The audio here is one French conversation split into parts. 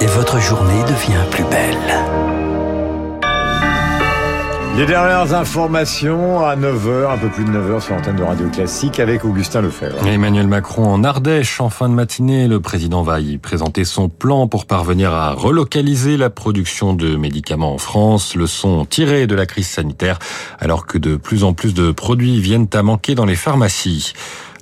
Et votre journée devient plus belle. Les dernières informations à 9h, un peu plus de 9h sur l'antenne de Radio Classique avec Augustin Lefebvre. Emmanuel Macron en Ardèche en fin de matinée. Le président va y présenter son plan pour parvenir à relocaliser la production de médicaments en France. Le son tiré de la crise sanitaire alors que de plus en plus de produits viennent à manquer dans les pharmacies.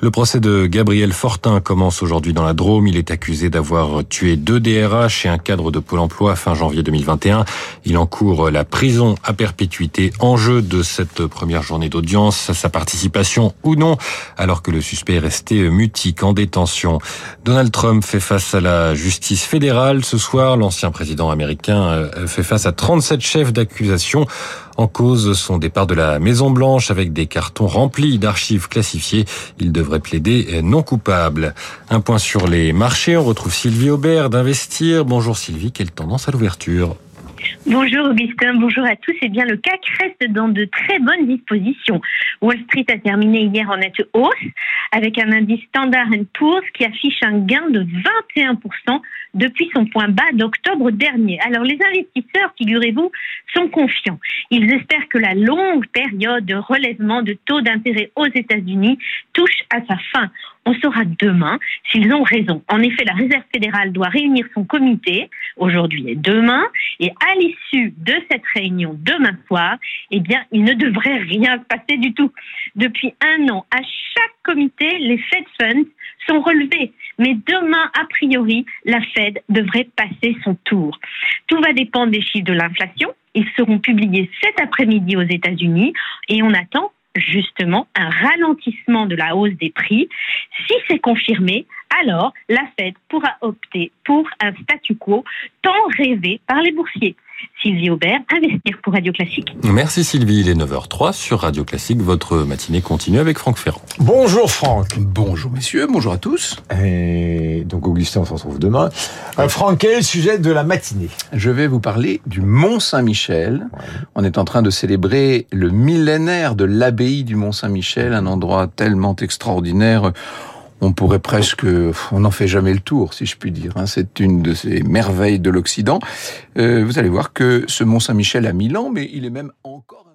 Le procès de Gabriel Fortin commence aujourd'hui dans la Drôme. Il est accusé d'avoir tué deux DRH et un cadre de Pôle emploi fin janvier 2021. Il encourt la prison à perpétuité. Enjeu de cette première journée d'audience, sa participation ou non, alors que le suspect est resté mutique en détention. Donald Trump fait face à la justice fédérale. Ce soir, l'ancien président américain euh, fait face à 37 chefs d'accusation en cause son départ de la Maison Blanche avec des cartons remplis d'archives classifiées. Il plaider non coupable. Un point sur les marchés. On retrouve Sylvie Aubert d'Investir. Bonjour Sylvie, quelle tendance à l'ouverture? Bonjour Augustin, bonjour à tous. Eh bien, le CAC reste dans de très bonnes dispositions. Wall Street a terminé hier en nette hausse avec un indice Standard Poor's qui affiche un gain de 21% depuis son point bas d'octobre dernier. Alors, les investisseurs, figurez-vous, sont confiants. Ils espèrent que la longue période de relèvement de taux d'intérêt aux États-Unis touche à sa fin. On saura demain s'ils ont raison. En effet, la Réserve fédérale doit réunir son comité aujourd'hui et demain, et à l'issue de cette réunion demain soir, eh bien, il ne devrait rien se passer du tout. Depuis un an, à chaque comité, les Fed Funds sont relevés. Mais demain, a priori, la Fed devrait passer son tour. Tout va dépendre des chiffres de l'inflation. Ils seront publiés cet après-midi aux États-Unis et on attend justement un ralentissement de la hausse des prix. Si c'est confirmé, alors la Fed pourra opter pour un statu quo tant rêvé par les boursiers. Sylvie Aubert, Investir pour Radio Classique. Merci Sylvie, il est 9h03 sur Radio Classique. Votre matinée continue avec Franck Ferrand. Bonjour Franck. Bonjour messieurs, bonjour à tous. Et donc Augustin, on se retrouve demain. Euh, Franck, quel est le sujet de la matinée? Je vais vous parler du Mont Saint-Michel. Ouais. On est en train de célébrer le millénaire de l'abbaye du Mont Saint-Michel, un endroit tellement extraordinaire on pourrait presque, on n'en fait jamais le tour, si je puis dire. Hein. C'est une de ces merveilles de l'Occident. Euh, vous allez voir que ce Mont Saint-Michel a mille ans, mais il est même encore